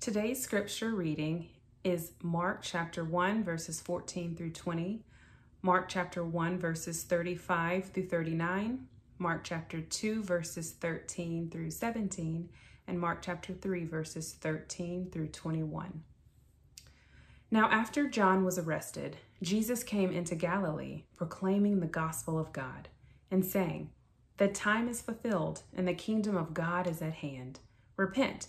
Today's scripture reading is Mark chapter 1, verses 14 through 20, Mark chapter 1, verses 35 through 39, Mark chapter 2, verses 13 through 17, and Mark chapter 3, verses 13 through 21. Now, after John was arrested, Jesus came into Galilee, proclaiming the gospel of God, and saying, The time is fulfilled, and the kingdom of God is at hand. Repent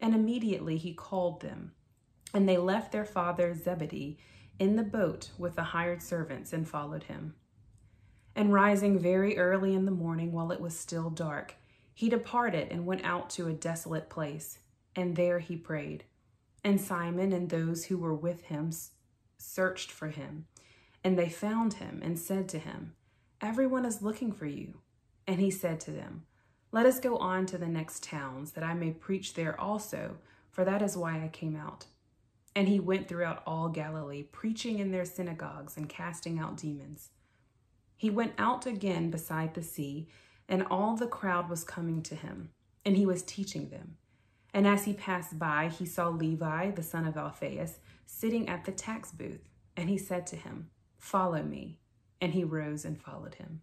And immediately he called them. And they left their father Zebedee in the boat with the hired servants and followed him. And rising very early in the morning while it was still dark, he departed and went out to a desolate place, and there he prayed. And Simon and those who were with him searched for him, and they found him and said to him, Everyone is looking for you. And he said to them, Let us go on to the next towns, that I may preach there also, for that is why I came out. And he went throughout all Galilee, preaching in their synagogues and casting out demons. He went out again beside the sea, and all the crowd was coming to him, and he was teaching them. And as he passed by, he saw Levi, the son of Alphaeus, sitting at the tax booth, and he said to him, Follow me. And he rose and followed him.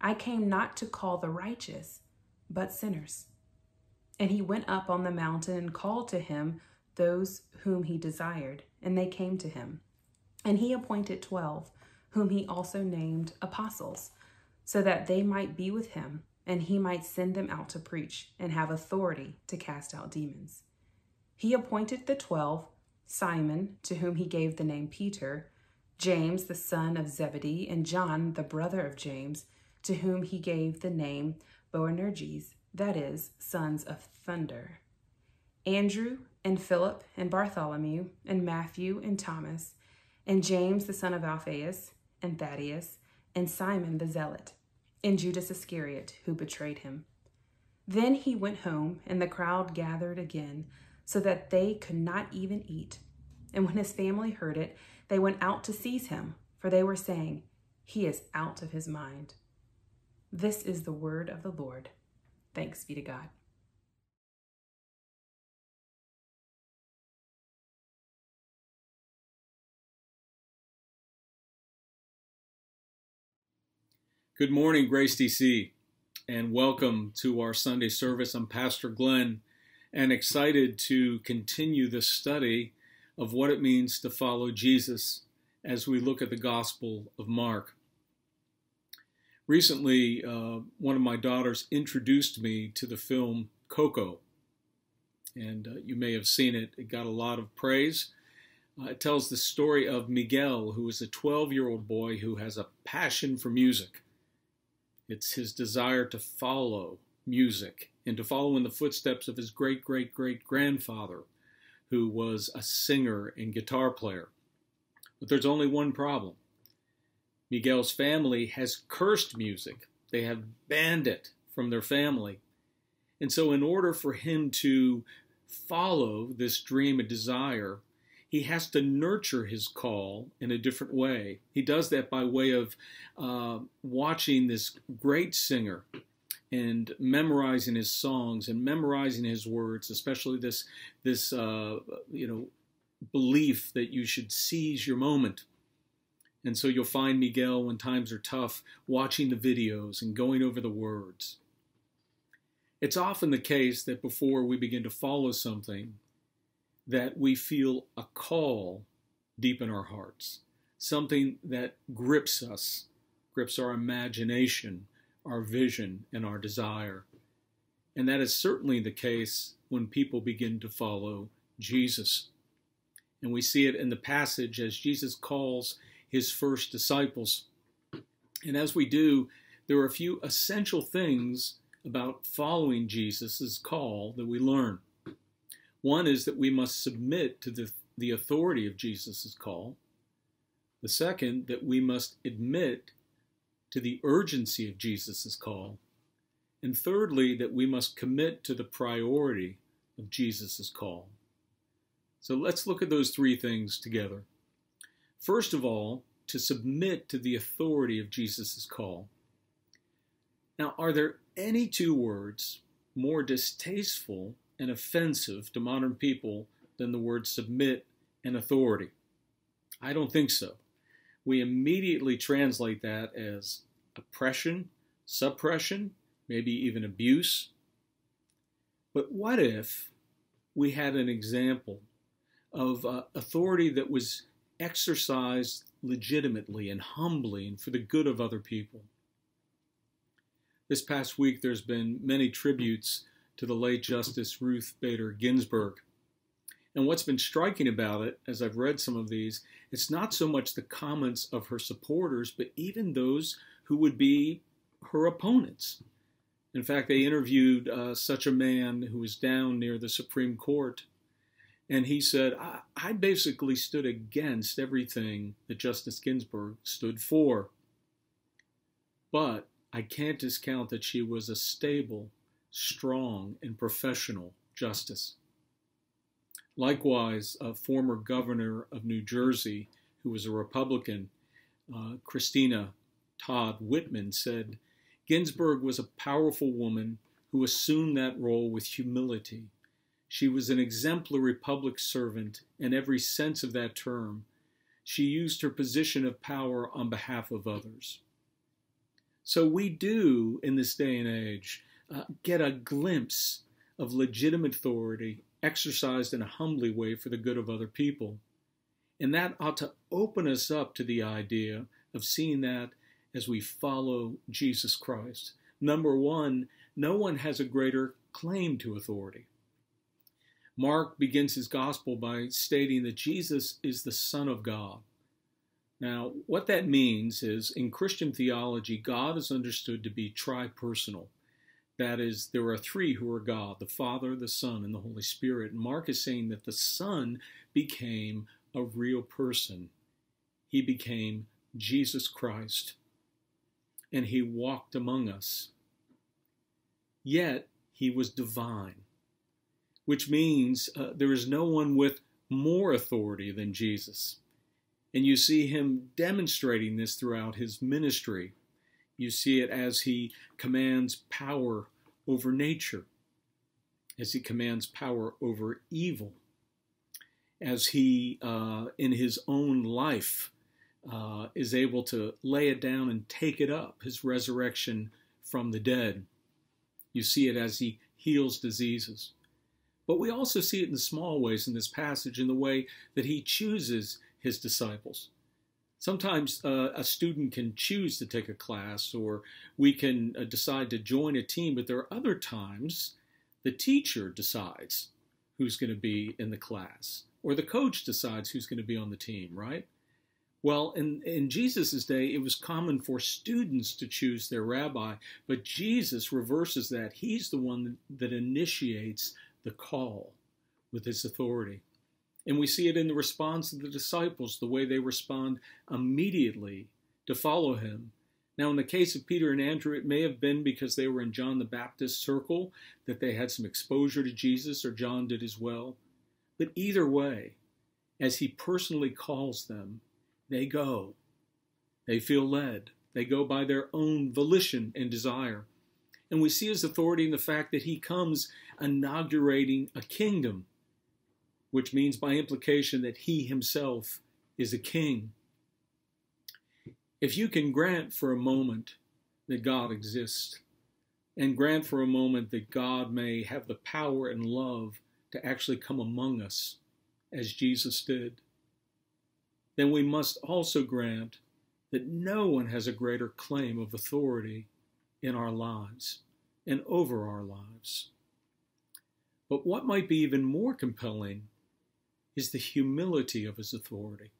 I came not to call the righteous, but sinners. And he went up on the mountain and called to him those whom he desired, and they came to him. And he appointed twelve, whom he also named apostles, so that they might be with him and he might send them out to preach and have authority to cast out demons. He appointed the twelve Simon, to whom he gave the name Peter, James, the son of Zebedee, and John, the brother of James, to whom he gave the name Boanerges, that is, sons of thunder, Andrew, and Philip, and Bartholomew, and Matthew, and Thomas, and James, the son of Alphaeus, and Thaddeus, and Simon the Zealot and Judas Iscariot, who betrayed him. Then he went home, and the crowd gathered again, so that they could not even eat. And when his family heard it, they went out to seize him, for they were saying, He is out of his mind. This is the word of the Lord. Thanks be to God. Good morning, Grace DC, and welcome to our Sunday service. I'm Pastor Glenn and excited to continue the study of what it means to follow Jesus as we look at the Gospel of Mark. Recently, uh, one of my daughters introduced me to the film Coco, and uh, you may have seen it. It got a lot of praise. Uh, it tells the story of Miguel, who is a 12 year old boy who has a passion for music it's his desire to follow music and to follow in the footsteps of his great great great grandfather, who was a singer and guitar player. But there's only one problem Miguel's family has cursed music, they have banned it from their family. And so, in order for him to follow this dream and desire, he has to nurture his call in a different way. He does that by way of uh, watching this great singer and memorizing his songs and memorizing his words, especially this this uh, you know belief that you should seize your moment. And so you'll find Miguel when times are tough watching the videos and going over the words. It's often the case that before we begin to follow something, that we feel a call deep in our hearts, something that grips us, grips our imagination, our vision, and our desire. And that is certainly the case when people begin to follow Jesus. And we see it in the passage as Jesus calls his first disciples. And as we do, there are a few essential things about following Jesus' call that we learn. One is that we must submit to the, the authority of Jesus' call. The second, that we must admit to the urgency of Jesus' call. And thirdly, that we must commit to the priority of Jesus' call. So let's look at those three things together. First of all, to submit to the authority of Jesus' call. Now, are there any two words more distasteful and offensive to modern people than the words submit and authority? I don't think so. We immediately translate that as oppression, suppression, maybe even abuse. But what if we had an example of uh, authority that was exercised legitimately and humbly and for the good of other people? This past week, there's been many tributes to the late Justice Ruth Bader Ginsburg. And what's been striking about it, as I've read some of these, it's not so much the comments of her supporters, but even those who would be her opponents. In fact, they interviewed uh, such a man who was down near the Supreme Court, and he said, I, I basically stood against everything that Justice Ginsburg stood for. But I can't discount that she was a stable, strong, and professional justice. Likewise, a former governor of New Jersey, who was a Republican, uh, Christine Todd Whitman, said Ginsburg was a powerful woman who assumed that role with humility. She was an exemplary public servant in every sense of that term. She used her position of power on behalf of others. So we do, in this day and age, uh, get a glimpse of legitimate authority exercised in a humbly way for the good of other people. And that ought to open us up to the idea of seeing that as we follow Jesus Christ. Number one, no one has a greater claim to authority. Mark begins his gospel by stating that Jesus is the Son of God. Now, what that means is in Christian theology, God is understood to be tripersonal. That is, there are three who are God the Father, the Son, and the Holy Spirit. And Mark is saying that the Son became a real person. He became Jesus Christ. And he walked among us. Yet, he was divine, which means uh, there is no one with more authority than Jesus. And you see him demonstrating this throughout his ministry. You see it as he commands power over nature, as he commands power over evil, as he, uh, in his own life, uh, is able to lay it down and take it up, his resurrection from the dead. You see it as he heals diseases. But we also see it in small ways in this passage, in the way that he chooses his disciples. Sometimes uh, a student can choose to take a class, or we can uh, decide to join a team, but there are other times the teacher decides who's going to be in the class, or the coach decides who's going to be on the team, right? Well, in, in Jesus' day, it was common for students to choose their rabbi, but Jesus reverses that. He's the one that initiates the call with his authority. And we see it in the response of the disciples, the way they respond immediately to follow him. Now, in the case of Peter and Andrew, it may have been because they were in John the Baptist's circle that they had some exposure to Jesus, or John did as well. But either way, as he personally calls them, they go. They feel led. They go by their own volition and desire. And we see his authority in the fact that he comes inaugurating a kingdom which means by implication that he himself is a king. If you can grant for a moment that God exists, and grant for a moment that God may have the power and love to actually come among us, as Jesus did, then we must also grant that no one has a greater claim of authority in our lives and over our lives. But what might be even more compelling is the humility of his authority.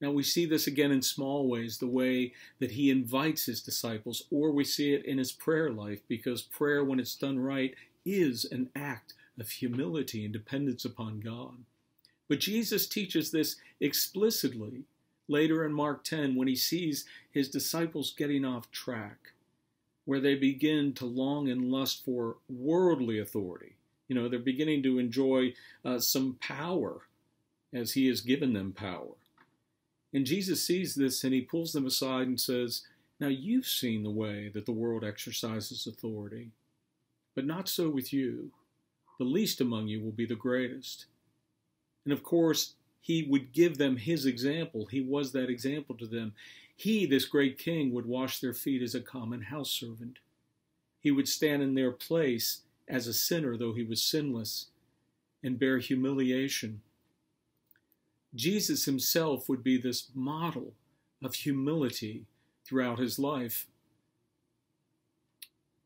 Now, we see this again in small ways, the way that he invites his disciples, or we see it in his prayer life, because prayer, when it's done right, is an act of humility and dependence upon God. But Jesus teaches this explicitly later in Mark 10 when he sees his disciples getting off track, where they begin to long and lust for worldly authority. You know, they're beginning to enjoy uh, some power as he has given them power. And Jesus sees this and he pulls them aside and says, Now you've seen the way that the world exercises authority, but not so with you. The least among you will be the greatest. And of course, he would give them his example. He was that example to them. He, this great king, would wash their feet as a common house servant. He would stand in their place as a sinner, though he was sinless, and bear humiliation. Jesus himself would be this model of humility throughout his life.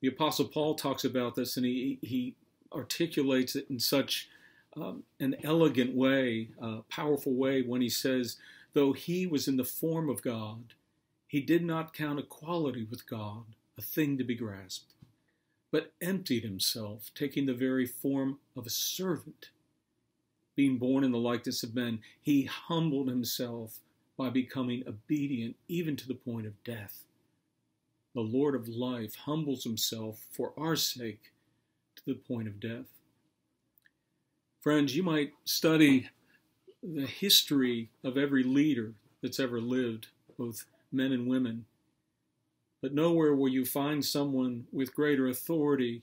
The Apostle Paul talks about this and he, he articulates it in such um, an elegant way, a powerful way, when he says, Though he was in the form of God, he did not count equality with God a thing to be grasped, but emptied himself, taking the very form of a servant. Being born in the likeness of men, he humbled himself by becoming obedient even to the point of death. The Lord of life humbles himself for our sake to the point of death. Friends, you might study the history of every leader that's ever lived, both men and women, but nowhere will you find someone with greater authority,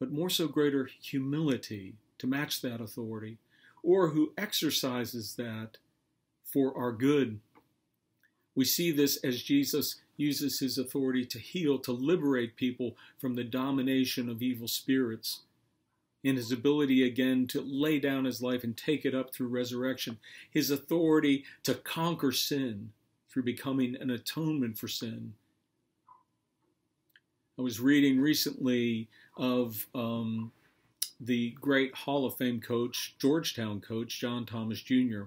but more so greater humility to match that authority, or who exercises that for our good. We see this as Jesus uses his authority to heal, to liberate people from the domination of evil spirits in his ability again to lay down his life and take it up through resurrection, his authority to conquer sin through becoming an atonement for sin. I was reading recently of um, the great Hall of Fame coach, Georgetown coach, John Thompson Jr.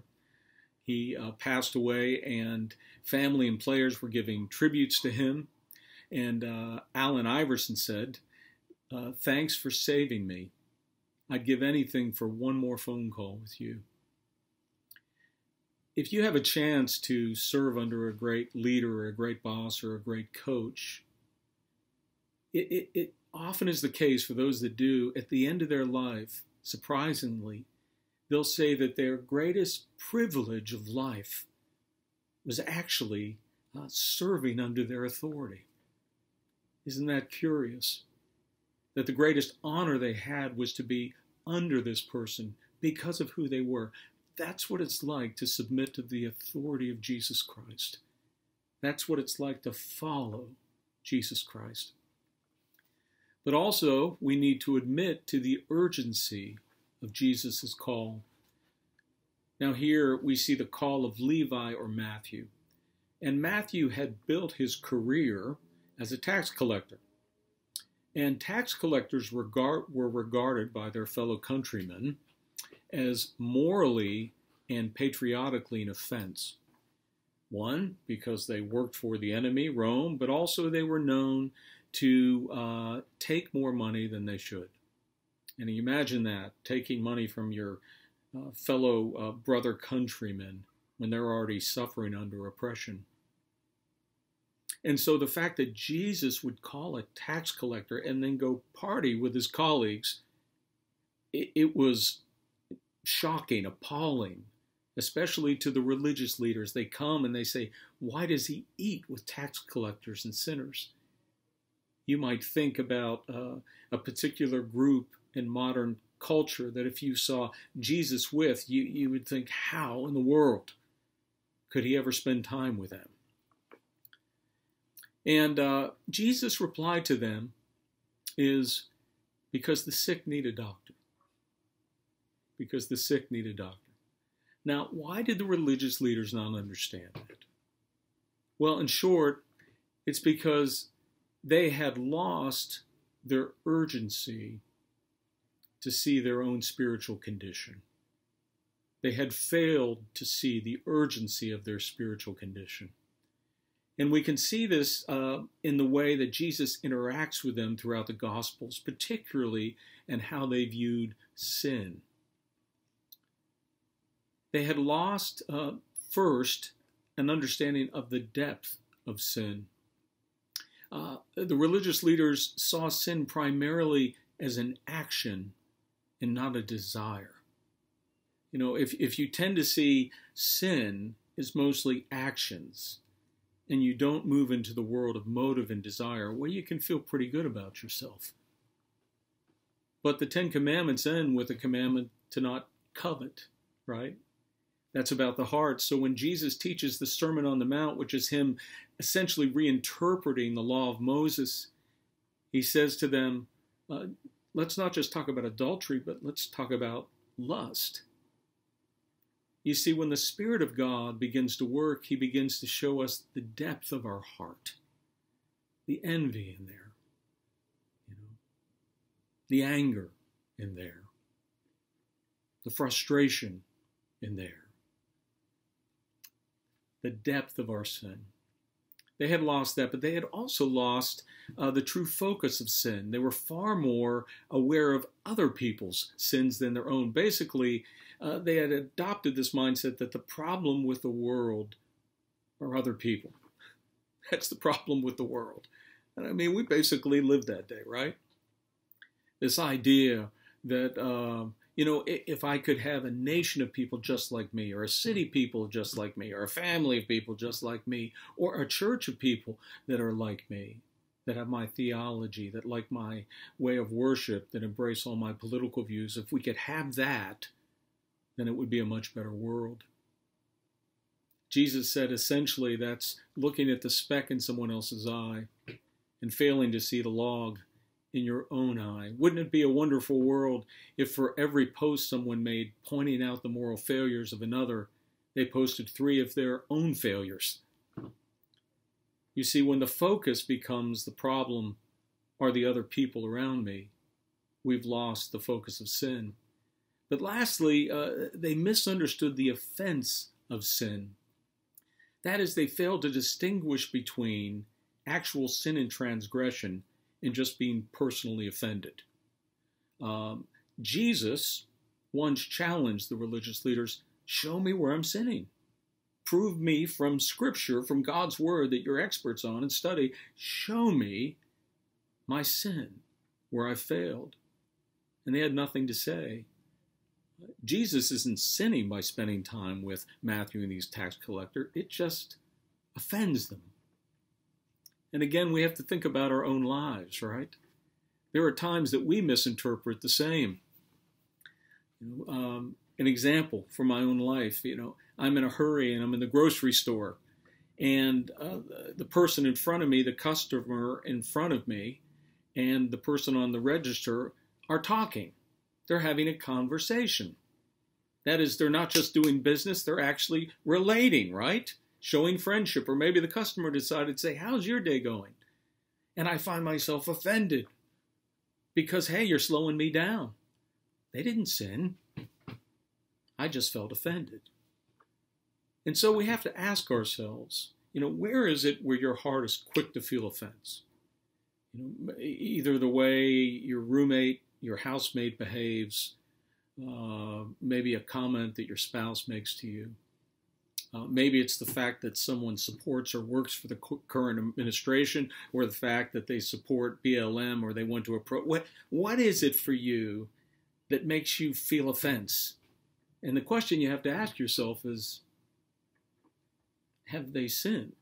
He uh, passed away, and family and players were giving tributes to him. And uh, Allen Iverson said, uh, Thanks for saving me. I'd give anything for one more phone call with you. If you have a chance to serve under a great leader or a great boss or a great coach, it, it, it often is the case for those that do, at the end of their life, surprisingly, they'll say that their greatest privilege of life was actually uh, serving under their authority. Isn't that curious? that the greatest honor they had was to be under this person because of who they were. That's what it's like to submit to the authority of Jesus Christ. That's what it's like to follow Jesus Christ. But also, we need to admit to the urgency of Jesus' call. Now, here we see the call of Levi or Matthew. And Matthew had built his career as a tax collector. And tax collectors regard, were regarded by their fellow countrymen as morally and patriotically an offense. One, because they worked for the enemy, Rome, but also they were known to uh, take more money than they should. And you imagine that, taking money from your uh, fellow uh, brother countrymen when they're already suffering under oppression. And so the fact that Jesus would call a tax collector and then go party with his colleagues, it, it was shocking, appalling, especially to the religious leaders. They come and they say, Why does he eat with tax collectors and sinners? You might think about uh, a particular group in modern culture that if you saw Jesus with, you, you would think, How in the world could he ever spend time with them? And uh, Jesus' reply to them is because the sick need a doctor. because the sick need a doctor. Now, why did the religious leaders not understand that? Well, in short, it's because they had lost their urgency to see their own spiritual condition. They had failed to see the urgency of their spiritual condition. And we can see this uh, in the way that Jesus interacts with them throughout the Gospels, particularly in how they viewed sin. They had lost, uh, first, an understanding of the depth of sin. Uh, the religious leaders saw sin primarily as an action and not a desire. You know, if, if you tend to see sin as mostly actions and you don't move into the world of motive and desire, well, you can feel pretty good about yourself. But the Ten Commandments end with a commandment to not covet, right? That's about the heart. So when Jesus teaches the Sermon on the Mount, which is him essentially reinterpreting the law of Moses, he says to them, uh, let's not just talk about adultery, but let's talk about lust. You see, when the Spirit of God begins to work, He begins to show us the depth of our heart, the envy in there, you know, the anger in there, the frustration in there the depth of our sin. They had lost that, but they had also lost uh, the true focus of sin. They were far more aware of other people's sins than their own. Basically, uh, they had adopted this mindset that the problem with the world are other people. That's the problem with the world. And I mean, we basically lived that day, right? This idea that uh, you know, if I could have a nation of people just like me, or a city mm. people just like me, or a family of people just like me, or a church of people that are like me, that have my theology, that like my way of worship, that embrace all my political views, if we could have that, then it would be a much better world. Jesus said essentially that's looking at the speck in someone else's eye and failing to see the log in your own eye? Wouldn't it be a wonderful world if for every post someone made pointing out the moral failures of another, they posted three of their own failures? You see, when the focus becomes the problem are the other people around me, we've lost the focus of sin. But lastly, uh, they misunderstood the offense of sin. That is, they failed to distinguish between actual sin and transgression and just being personally offended. Um, Jesus once challenged the religious leaders show me where I'm sinning. Prove me from Scripture, from God's Word that you're experts on and study. Show me my sin, where I failed. And they had nothing to say. Jesus isn't sinning by spending time with Matthew and these tax collector. It just offends them. And again, we have to think about our own lives, right? There are times that we misinterpret the same. You know, um, an example from my own life, you know, I'm in a hurry and I'm in the grocery store, and uh, the person in front of me, the customer in front of me, and the person on the register are talking. They're having a conversation. That is, they're not just doing business, they're actually relating, right? Showing friendship, or maybe the customer decided to say, How's your day going? And I find myself offended because, hey, you're slowing me down. They didn't sin. I just felt offended. And so we have to ask ourselves, you know, where is it where your heart is quick to feel offense? You know, either the way your roommate, your housemate behaves, uh, maybe a comment that your spouse makes to you, uh, maybe it's the fact that someone supports or works for the current administration, or the fact that they support BLM or they want to approach. What what is it for you that makes you feel offense? And the question you have to ask yourself is: Have they sinned?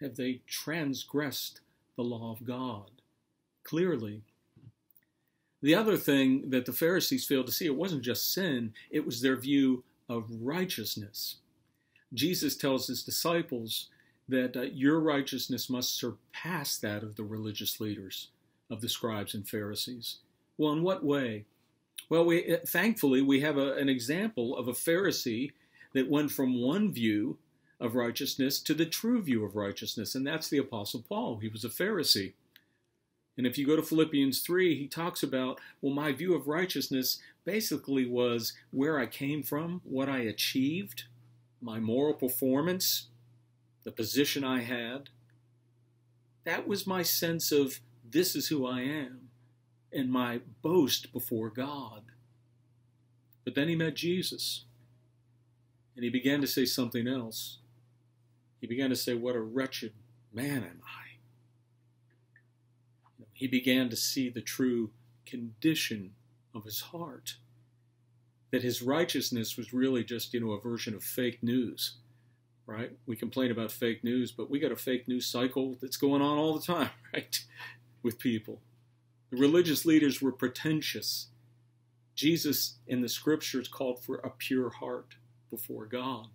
Have they transgressed the law of God? Clearly. The other thing that the Pharisees failed to see, it wasn't just sin, it was their view of righteousness. Jesus tells his disciples that uh, your righteousness must surpass that of the religious leaders, of the scribes and Pharisees. Well, in what way? Well, we thankfully we have a, an example of a Pharisee that went from one view of righteousness to the true view of righteousness, and that's the Apostle Paul. He was a Pharisee. And if you go to Philippians 3, he talks about, well, my view of righteousness basically was where I came from, what I achieved, my moral performance, the position I had. That was my sense of this is who I am and my boast before God. But then he met Jesus and he began to say something else. He began to say, What a wretched man am I. He began to see the true condition of his heart. That his righteousness was really just, you know, a version of fake news, right? We complain about fake news, but we got a fake news cycle that's going on all the time, right? With people. The religious leaders were pretentious. Jesus in the scriptures called for a pure heart before God.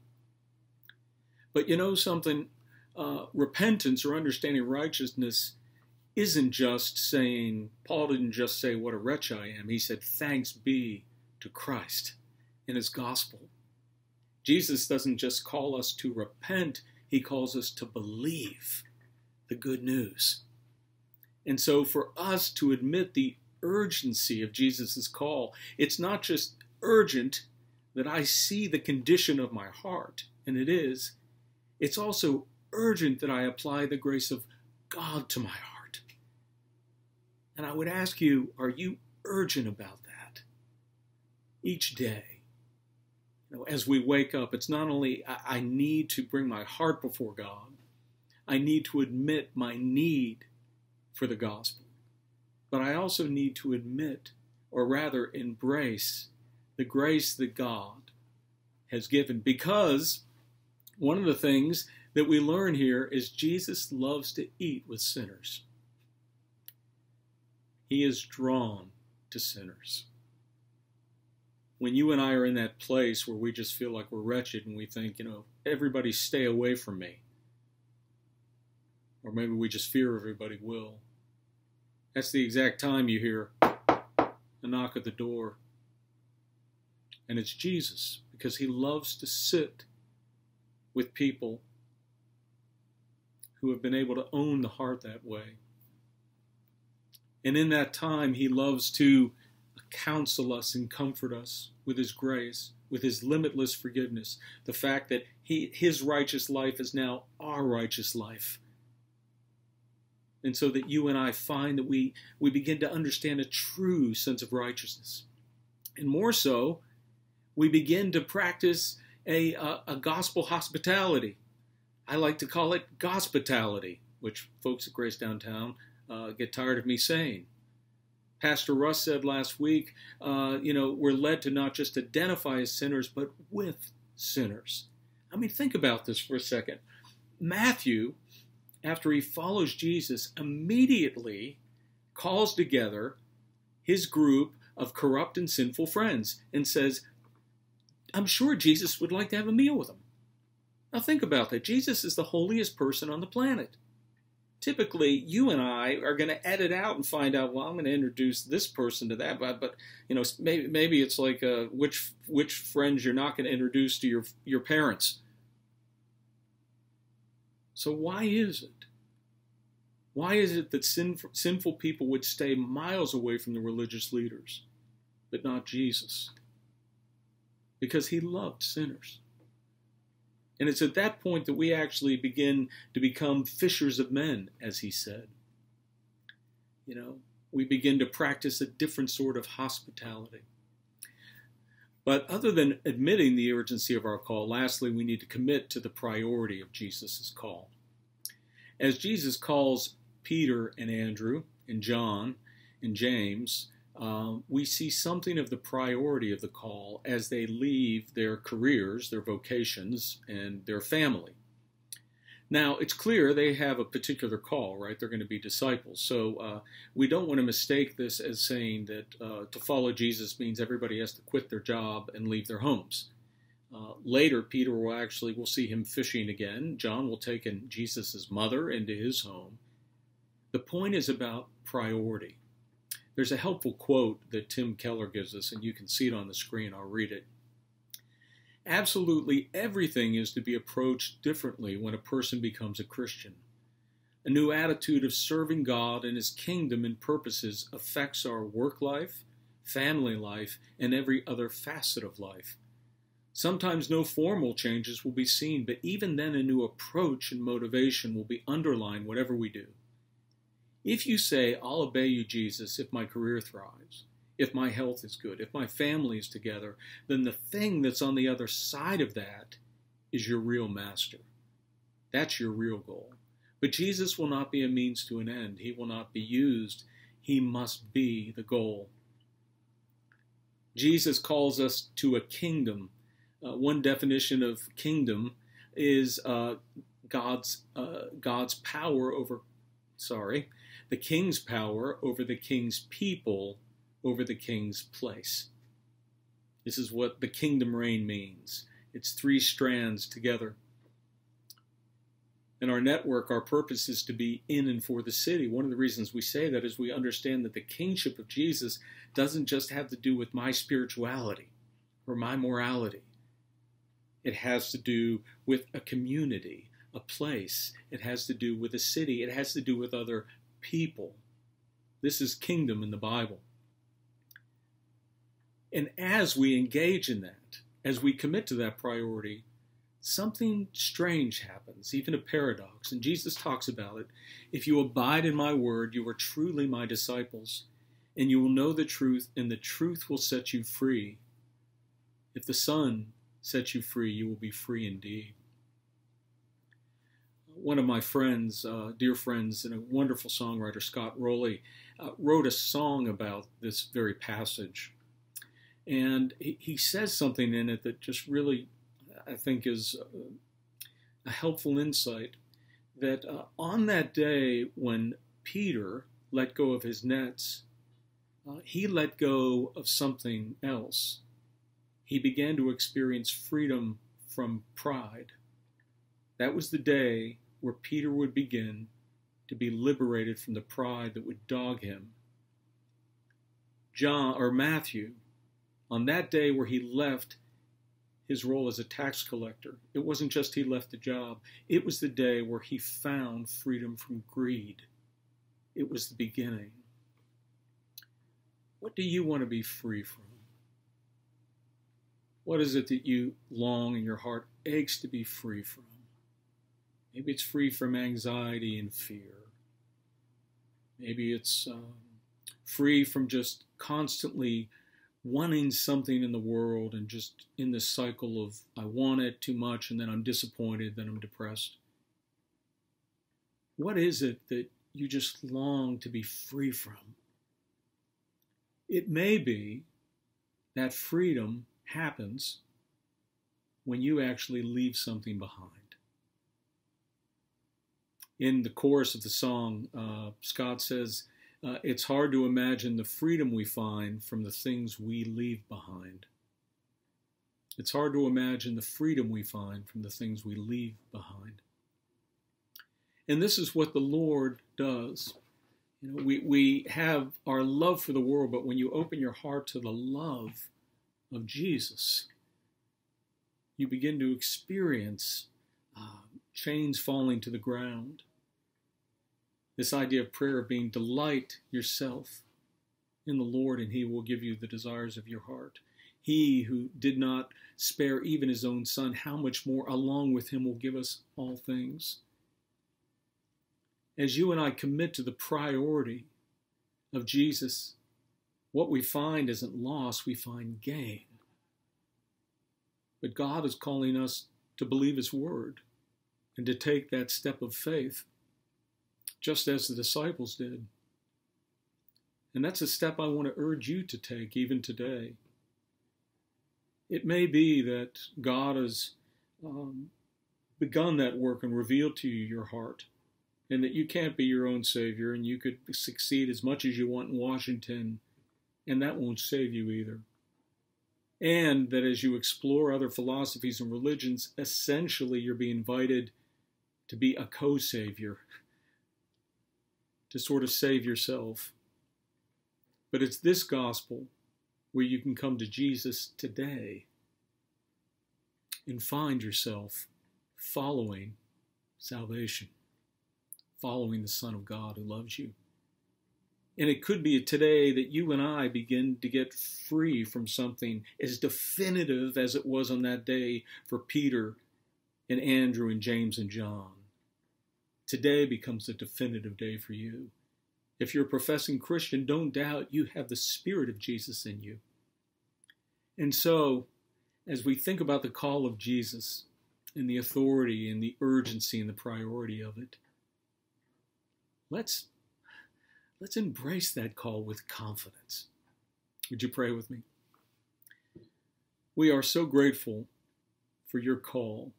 But you know something? Uh, repentance or understanding righteousness isn't just saying, Paul didn't just say, What a wretch I am. He said, Thanks be to Christ in his gospel. Jesus doesn't just call us to repent, he calls us to believe the good news. And so, for us to admit the urgency of Jesus' call, it's not just urgent that I see the condition of my heart, and it is, it's also urgent that I apply the grace of God to my heart. And I would ask you, are you urgent about that? Each day, you know, as we wake up, it's not only I, I need to bring my heart before God, I need to admit my need for the gospel, but I also need to admit, or rather embrace, the grace that God has given because one of the things that we learn here is Jesus loves to eat with sinners. He is drawn to sinners. When you and I are in that place where we just feel like we're wretched and we think, you know, everybody stay away from me, or maybe we just fear everybody will, that's the exact time you hear a knock at the door. And it's Jesus because he loves to sit with people who have been able to own the heart that way. And in that time, he loves to counsel us and comfort us with his grace, with his limitless forgiveness. The fact that he, his righteous life is now our righteous life. And so that you and I find that we, we begin to understand a true sense of righteousness. And more so, we begin to practice a, a, a gospel hospitality. I like to call it gospitality, which folks at Grace Downtown uh, get tired of me saying. Pastor Russ said last week, uh, you know, we're led to not just identify as sinners, but with sinners. I mean, think about this for a second. Matthew, after he follows Jesus, immediately calls together his group of corrupt and sinful friends and says, I'm sure Jesus would like to have a meal with them. Now think about that. Jesus is the holiest person on the planet. Typically, you and I are going to edit out and find out. Well, I'm going to introduce this person to that, but, but you know, maybe maybe it's like uh, which which friends you're not going to introduce to your your parents. So why is it? Why is it that sinful, sinful people would stay miles away from the religious leaders, but not Jesus? because he loved sinners. And it's at that point that we actually begin to become fishers of men, as he said. You know, we begin to practice a different sort of hospitality. But other than admitting the urgency of our call, lastly, we need to commit to the priority of Jesus' call. As Jesus calls Peter and Andrew and John and James um, we see something of the priority of the call as they leave their careers, their vocations, and their family. Now, it's clear they have a particular call, right? They're going to be disciples. So uh, we don't want to mistake this as saying that uh, to follow Jesus means everybody has to quit their job and leave their homes. Uh, later, Peter will actually, we'll see him fishing again. John will take in Jesus' mother into his home. The point is about priority. There's a helpful quote that Tim Keller gives us, and you can see it on the screen. I'll read it. Absolutely everything is to be approached differently when a person becomes a Christian. A new attitude of serving God and His kingdom and purposes affects our work life, family life, and every other facet of life. Sometimes no formal changes will be seen, but even then, a new approach and motivation will be underlying whatever we do. If you say, I'll obey you, Jesus, if my career thrives, if my health is good, if my family is together, then the thing that's on the other side of that is your real master. That's your real goal. But Jesus will not be a means to an end. He will not be used. He must be the goal. Jesus calls us to a kingdom. Uh, one definition of kingdom is uh, God's uh, God's power over, sorry, the king's power over the king's people over the king's place. This is what the kingdom reign means. It's three strands together. In our network, our purpose is to be in and for the city. One of the reasons we say that is we understand that the kingship of Jesus doesn't just have to do with my spirituality or my morality. It has to do with a community, a place. It has to do with a city. It has to do with other people. This is kingdom in the Bible. And as we engage in that, as we commit to that priority, something strange happens, even a paradox. And Jesus talks about it. If you abide in my word, you are truly my disciples, and you will know the truth, and the truth will set you free. If the Son sets you free, you will be free indeed. One of my friends, uh, dear friends, and a wonderful songwriter, Scott Rowley, uh, wrote a song about this very passage. And he, he says something in it that just really, I think, is a helpful insight that uh, on that day when Peter let go of his nets, uh, he let go of something else. He began to experience freedom from pride. That was the day where Peter would begin to be liberated from the pride that would dog him. John or Matthew on that day where he left his role as a tax collector. It wasn't just he left the job, it was the day where he found freedom from greed. It was the beginning. What do you want to be free from? What is it that you long and your heart aches to be free from? Maybe it's free from anxiety and fear. Maybe it's um, free from just constantly wanting something in the world and just in this cycle of I want it too much and then I'm disappointed, then I'm depressed? What is it that you just long to be free from? It may be that freedom happens when you actually leave something behind. In the chorus of the song, uh, Scott says, uh, it's hard to imagine the freedom we find from the things we leave behind. It's hard to imagine the freedom we find from the things we leave behind. And this is what the Lord does. You know, we, we have our love for the world, but when you open your heart to the love of Jesus, you begin to experience uh, chains falling to the ground this idea of prayer of being delight yourself in the Lord, and He will give you the desires of your heart. He who did not spare even His own Son, how much more along with Him will give us all things? As you and I commit to the priority of Jesus, what we find isn't loss, we find gain. But God is calling us to believe His word and to take that step of faith just as the disciples did. And that's a step I want to urge you to take even today. It may be that God has um, begun that work and revealed to you your heart, and that you can't be your own Savior, and you could succeed as much as you want in Washington, and that won't save you either. And that as you explore other philosophies and religions, essentially you're being invited to be a co Savior to sort of save yourself. But it's this gospel where you can come to Jesus today and find yourself following salvation, following the Son of God who loves you. And it could be today that you and I begin to get free from something as definitive as it was on that day for Peter and Andrew and James and John. Today becomes a definitive day for you. If you're a professing Christian, don't doubt you have the Spirit of Jesus in you. And so, as we think about the call of Jesus and the authority and the urgency and the priority of it, let's let's embrace that call with confidence. Would you pray with me? We are so grateful for your call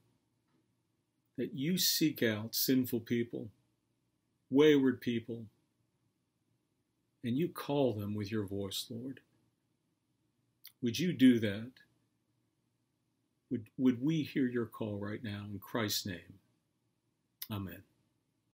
that you seek out sinful people, wayward people, and you call them with your voice, Lord. Would you do that? Would, would we hear your call right now in Christ's name? Amen.